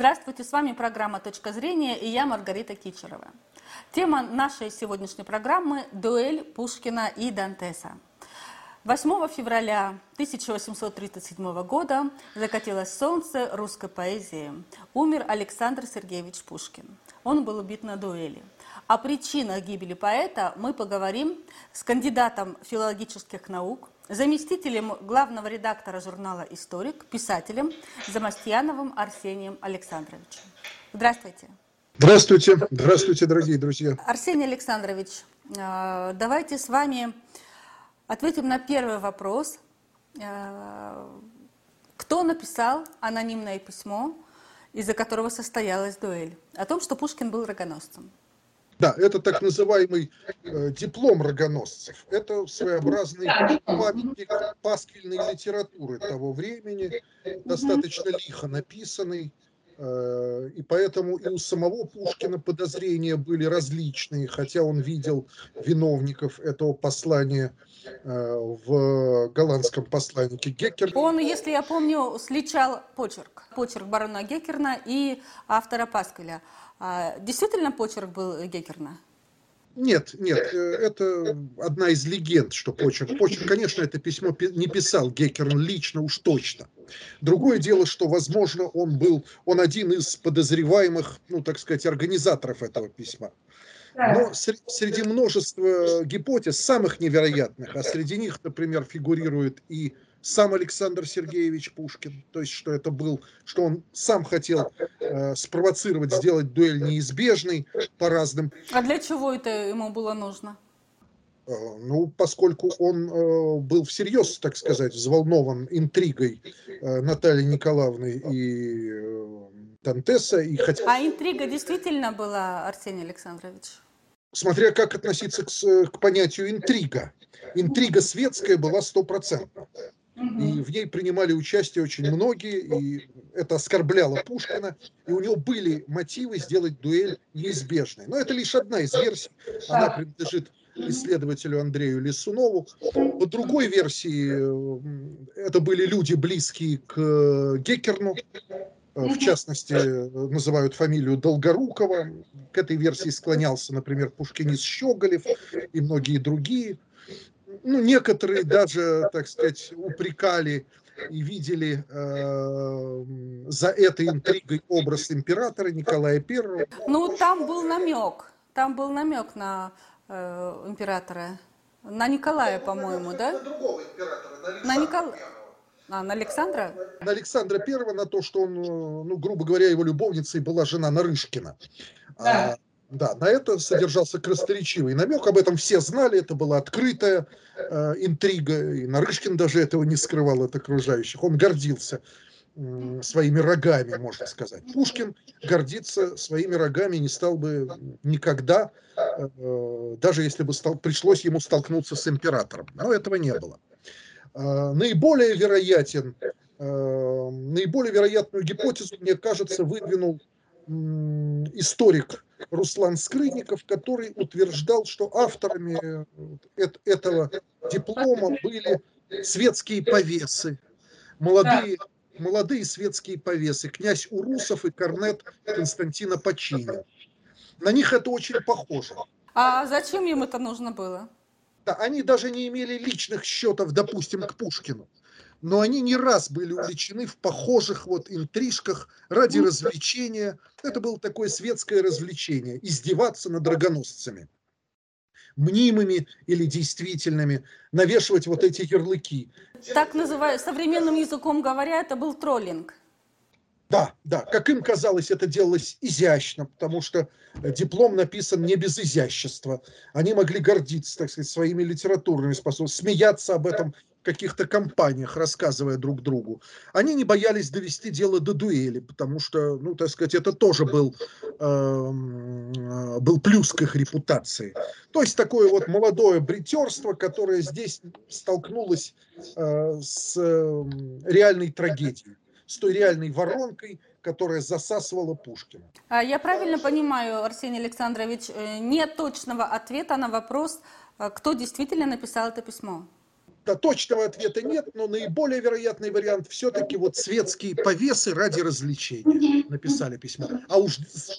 Здравствуйте, с вами программа «Точка зрения» и я Маргарита Кичерова. Тема нашей сегодняшней программы – дуэль Пушкина и Дантеса. 8 февраля 1837 года закатилось солнце русской поэзии. Умер Александр Сергеевич Пушкин. Он был убит на дуэли. О причинах гибели поэта мы поговорим с кандидатом филологических наук, заместителем главного редактора журнала «Историк», писателем Замастьяновым Арсением Александровичем. Здравствуйте. Здравствуйте. Здравствуйте, дорогие друзья. Арсений Александрович, э, давайте с вами ответим на первый вопрос. Э, кто написал анонимное письмо, из-за которого состоялась дуэль? О том, что Пушкин был рогоносцем. Да, это так называемый э, диплом рогоносцев. Это своеобразный памятник пасквильной литературы того времени, достаточно лихо написанный. Э, и поэтому и у самого Пушкина подозрения были различные, хотя он видел виновников этого послания э, в голландском посланнике Геккер. Он, если я помню, сличал почерк. Почерк барона Геккерна и автора Паскаля. А действительно почерк был Геккерна? Нет, нет, э, это одна из легенд, что почерк. Почерк, конечно, это письмо не писал Геккерн лично, уж точно. Другое дело, что, возможно, он был, он один из подозреваемых, ну, так сказать, организаторов этого письма. Но среди множества гипотез, самых невероятных, а среди них, например, фигурирует и сам Александр Сергеевич Пушкин, то есть что это был, что он сам хотел э, спровоцировать, сделать дуэль неизбежной по разным. А для чего это ему было нужно? Э, ну, поскольку он э, был всерьез, так сказать, взволнован интригой э, Натальи Николаевны и э, Тантеса. И хотел... А интрига действительно была, Арсений Александрович? Смотря как относиться к, к понятию интрига. Интрига светская была И в ней принимали участие очень многие, и это оскорбляло Пушкина, и у него были мотивы сделать дуэль неизбежной. Но это лишь одна из версий, она принадлежит исследователю Андрею Лисунову. По другой версии, это были люди, близкие к Геккерну, в частности, называют фамилию Долгорукова. К этой версии склонялся, например, пушкинист Щеголев и многие другие ну, некоторые даже, так сказать, упрекали и видели э, за этой интригой образ императора Николая I. Ну, там был намек, там был намек на э, императора, на Николая, по-моему, да? На другого императора, на Александра. На, Никол... а, на Александра? На Александра Первого, на то, что он, э, ну, грубо говоря, его любовницей была жена Нарышкина. Да. А, да, на это содержался красноречивый намек, об этом все знали, это была открытая э, интрига, и Нарышкин даже этого не скрывал от окружающих. Он гордился э, своими рогами, можно сказать. Пушкин гордиться своими рогами не стал бы никогда, э, даже если бы стал, пришлось ему столкнуться с императором. Но этого не было. Э, наиболее вероятен, э, наиболее вероятную гипотезу, мне кажется, выдвинул историк Руслан Скрынников, который утверждал, что авторами э, этого диплома были светские повесы, молодые, молодые светские повесы, князь Урусов и корнет Константина Почини. На них это очень похоже. А зачем им это нужно было? Да, они даже не имели личных счетов, допустим, к Пушкину но они не раз были увлечены в похожих вот интрижках ради развлечения. Это было такое светское развлечение, издеваться над драгоносцами мнимыми или действительными, навешивать вот эти ярлыки. Так называют, современным языком говоря, это был троллинг. Да, да, как им казалось, это делалось изящно, потому что диплом написан не без изящества. Они могли гордиться, так сказать, своими литературными способностями, смеяться об этом каких-то компаниях, рассказывая друг другу, они не боялись довести дело до дуэли, потому что, ну, так сказать, это тоже был, э, был плюс к их репутации. То есть такое вот молодое бритерство, которое здесь столкнулось э, с э, реальной трагедией, с той реальной воронкой, которая засасывала Пушкина. А я правильно понимаю, Арсений Александрович, э, нет точного ответа на вопрос, э, кто действительно написал это письмо? Да, точного ответа нет, но наиболее вероятный вариант все-таки вот светские повесы ради развлечения написали письмо. А уж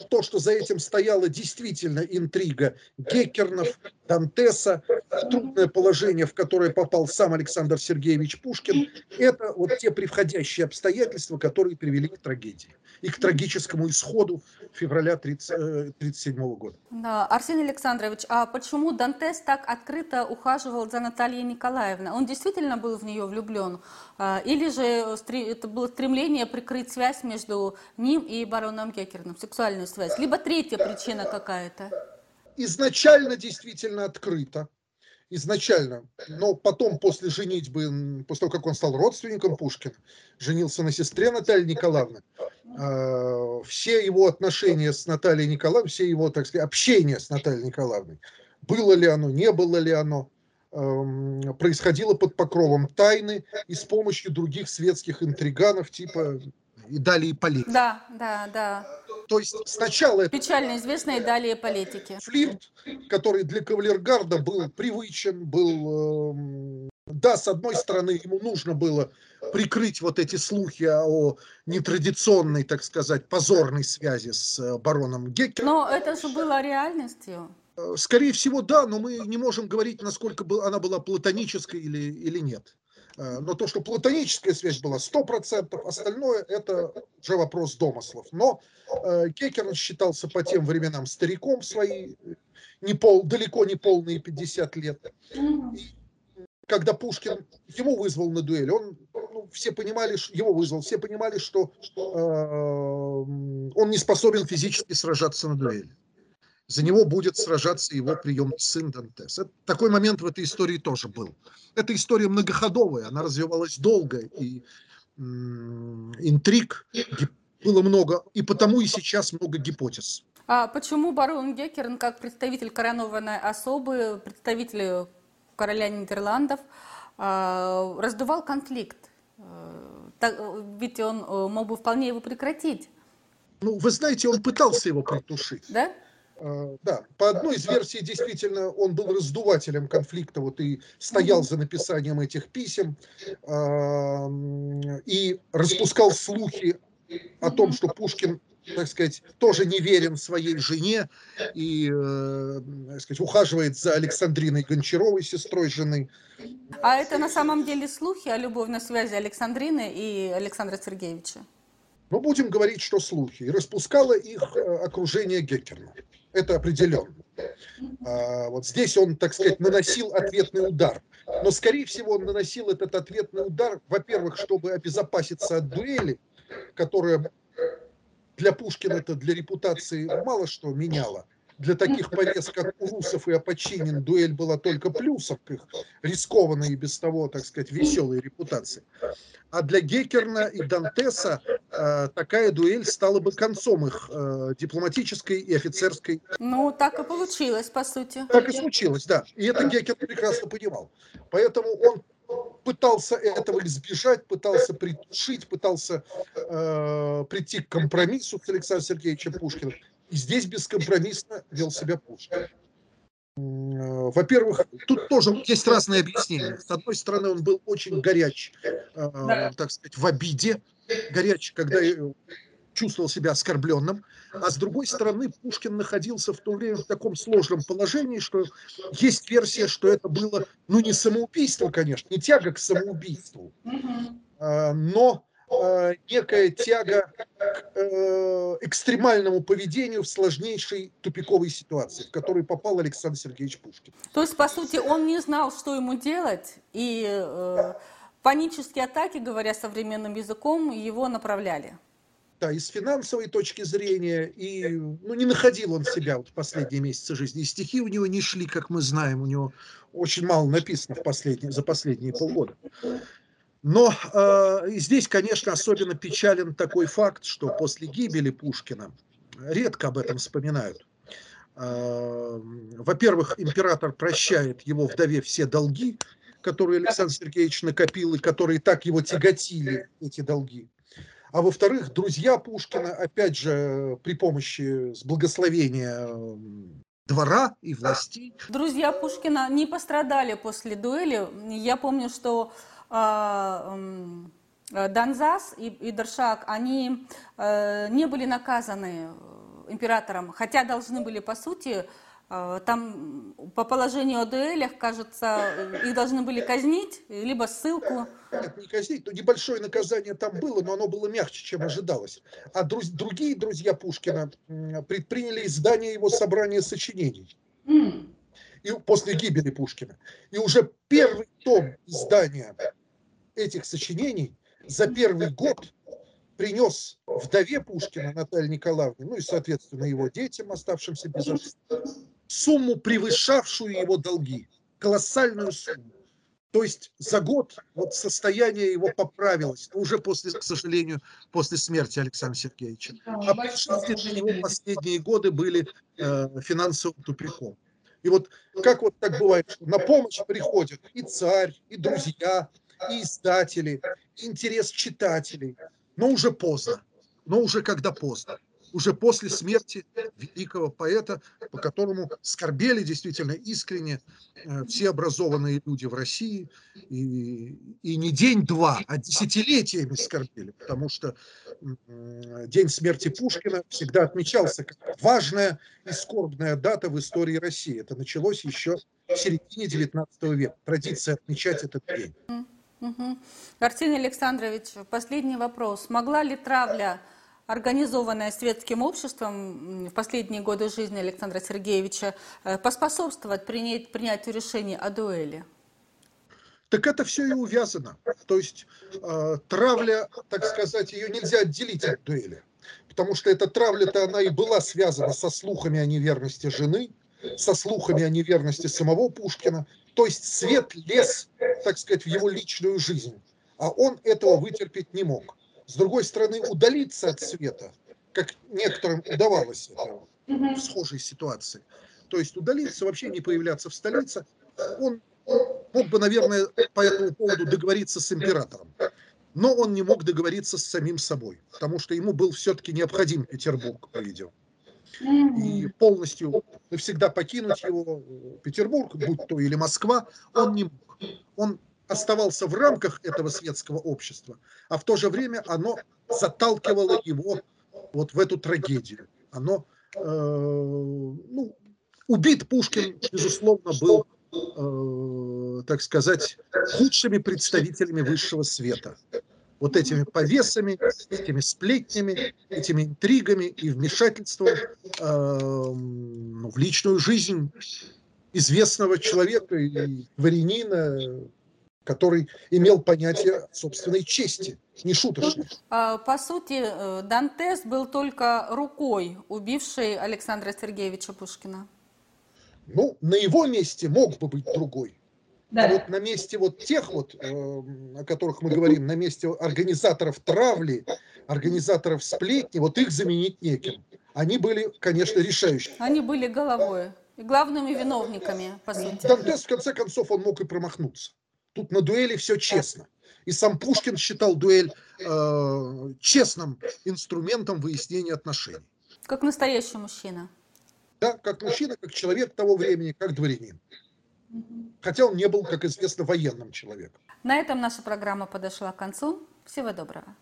то, что за этим стояла действительно интрига Геккернов, Дантеса, трудное положение, в которое попал сам Александр Сергеевич Пушкин, это вот те превходящие обстоятельства, которые привели к трагедии и к трагическому исходу февраля 1937 э, года. Да. Арсений Александрович, а почему Дантес так открыто ухаживал за Натальей Николаевной? Он действительно был в нее влюблен? А, или же это было стремление прикрыть связь между ним и бароном Геккерном, сексуальную связь? Либо третья причина какая-то? Изначально действительно открыто изначально, но потом после женитьбы, после того, как он стал родственником Пушкина, женился на сестре Натальи Николаевны, а, все его отношения с Натальей Николаевной, все его, так сказать, общение с Натальей Николаевной, было ли оно, не было ли оно, происходило под покровом тайны и с помощью других светских интриганов типа и далее политики. Да, да, да. То есть сначала... Печально известные далее политики. Флирт, который для кавалергарда был привычен, был... Э, да, с одной стороны, ему нужно было прикрыть вот эти слухи о нетрадиционной, так сказать, позорной связи с э, бароном Геккером. Но это же было реальностью. Э, скорее всего, да, но мы не можем говорить, насколько она была платонической или, или нет. Э, но то, что платоническая связь была 100%, остальное это уже вопрос домыслов. Но э, Кекерн считался по тем временам стариком свои, не пол, далеко не полные 50 лет. Когда Пушкин его вызвал на дуэль, он, ну, все понимали, его вызвал, все понимали, что э, он не способен физически сражаться на дуэли за него будет сражаться его прием сын Дантес. Это, такой момент в этой истории тоже был. Эта история многоходовая, она развивалась долго, и м- интриг было много, и потому и сейчас много гипотез. А почему барон Геккерн, как представитель коронованной особы, представитель короля Нидерландов, а, раздувал конфликт? Э, ведь он э, мог бы вполне его прекратить. Ну, вы знаете, он пытался его притушить. Да? А, да, по одной из версий действительно он был раздувателем конфликта, вот и стоял за написанием этих писем и распускал слухи о том, что Пушкин, так сказать, тоже не верен своей жене и, э, так сказать, ухаживает за Александриной Гончаровой, сестрой жены. А это на самом деле слухи о любовной связи Александрины и Александра Сергеевича? Ну, будем говорить, что слухи. И распускало их э, окружение Геккерна это определенно. А, вот здесь он, так сказать, наносил ответный удар. Но, скорее всего, он наносил этот ответный удар, во-первых, чтобы обезопаситься от дуэли, которая для Пушкина это для репутации мало что меняла. Для таких повес, как у русов и Апочинин, дуэль была только плюсом к их рискованной и без того, так сказать, веселой репутации. А для Геккерна и Дантеса такая дуэль стала бы концом их э, дипломатической и офицерской. Ну, так и получилось, по сути. Так и случилось, да. И это Геккерн прекрасно понимал. Поэтому он пытался этого избежать, пытался притушить, пытался э, прийти к компромиссу с Александром Сергеевичем Пушкиным. И здесь бескомпромиссно вел себя Пушкин. Э, во-первых, тут тоже есть разные объяснения. С одной стороны, он был очень горяч, э, так сказать, в обиде, горяч, когда чувствовал себя оскорбленным, а с другой стороны, Пушкин находился в то время в таком сложном положении, что есть версия, что это было, ну, не самоубийство, конечно, не тяга к самоубийству, а, но а, некая тяга к э, экстремальному поведению в сложнейшей тупиковой ситуации, в которую попал Александр Сергеевич Пушкин. То есть, по сути, он не знал, что ему делать, и э, панические атаки, говоря современным языком, его направляли да, и с финансовой точки зрения, и ну, не находил он себя вот в последние месяцы жизни. И стихи у него не шли, как мы знаем, у него очень мало написано в последние, за последние полгода. Но э, здесь, конечно, особенно печален такой факт, что после гибели Пушкина редко об этом вспоминают. Э, во-первых, император прощает его вдове все долги, которые Александр Сергеевич накопил и которые так его тяготили, эти долги. А во-вторых, друзья Пушкина, опять же, при помощи с благословения двора и властей. Друзья Пушкина не пострадали после дуэли. Я помню, что э, Донзас и, и Дершак, они э, не были наказаны императором, хотя должны были, по сути, э, там по положению о дуэлях, кажется, их должны были казнить, либо ссылку. Нет, не казнить, но небольшое наказание там было, но оно было мягче, чем ожидалось. А друз, другие друзья Пушкина предприняли издание его собрания сочинений. Mm. И после гибели Пушкина. И уже первый том издания этих сочинений за первый год принес вдове Пушкина Наталье Николаевне, ну и, соответственно, его детям, оставшимся без отца, сумму, превышавшую его долги, колоссальную сумму. То есть за год вот состояние его поправилось, уже после, к сожалению, после смерти Александра Сергеевича. А при жизни для него последние годы были э, финансовым тупиком. И вот как вот так бывает, что на помощь приходят и царь, и друзья, и издатели, и интерес читателей – но уже поздно, но уже когда поздно, уже после смерти великого поэта, по которому скорбели действительно искренне э, все образованные люди в России, и, и не день-два, а десятилетиями скорбели, потому что день смерти Пушкина всегда отмечался как важная и скорбная дата в истории России. Это началось еще в середине XIX века, традиция отмечать этот день. Угу. Арсений Александрович, последний вопрос. Могла ли травля, организованная светским обществом в последние годы жизни Александра Сергеевича, э, поспособствовать принять, принятию решения о дуэли? Так это все и увязано. То есть э, травля, так сказать, ее нельзя отделить от дуэли. Потому что эта травля-то она и была связана со слухами о неверности жены, со слухами о неверности самого Пушкина. То есть свет лез, так сказать, в его личную жизнь, а он этого вытерпеть не мог. С другой стороны, удалиться от света, как некоторым удавалось это в схожей ситуации, то есть удалиться, вообще не появляться в столице, он мог бы, наверное, по этому поводу договориться с императором. Но он не мог договориться с самим собой, потому что ему был все-таки необходим Петербург, по-видимому и полностью навсегда покинуть его Петербург, будь то или Москва, он не мог. Он оставался в рамках этого светского общества, а в то же время оно заталкивало его вот в эту трагедию. Оно, э, ну, убит Пушкин, безусловно, был, э, так сказать, худшими представителями высшего света вот этими повесами, этими сплетнями, этими интригами и вмешательством э, в личную жизнь известного человека и дворянина, который имел понятие собственной чести, не шуточной. А, по сути, э, Дантес был только рукой убившей Александра Сергеевича Пушкина. Ну, на его месте мог бы быть другой. Да. А вот на месте вот тех вот, э, о которых мы говорим, на месте организаторов травли, организаторов сплетни, вот их заменить неким. Они были, конечно, решающими. Они были головой и главными виновниками, по сути. Дантес, в конце концов, он мог и промахнуться. Тут на дуэли все честно. И сам Пушкин считал дуэль э, честным инструментом выяснения отношений. Как настоящий мужчина. Да, как мужчина, как человек того времени, как дворянин. Хотя он не был, как известно, военным человеком. На этом наша программа подошла к концу. Всего доброго.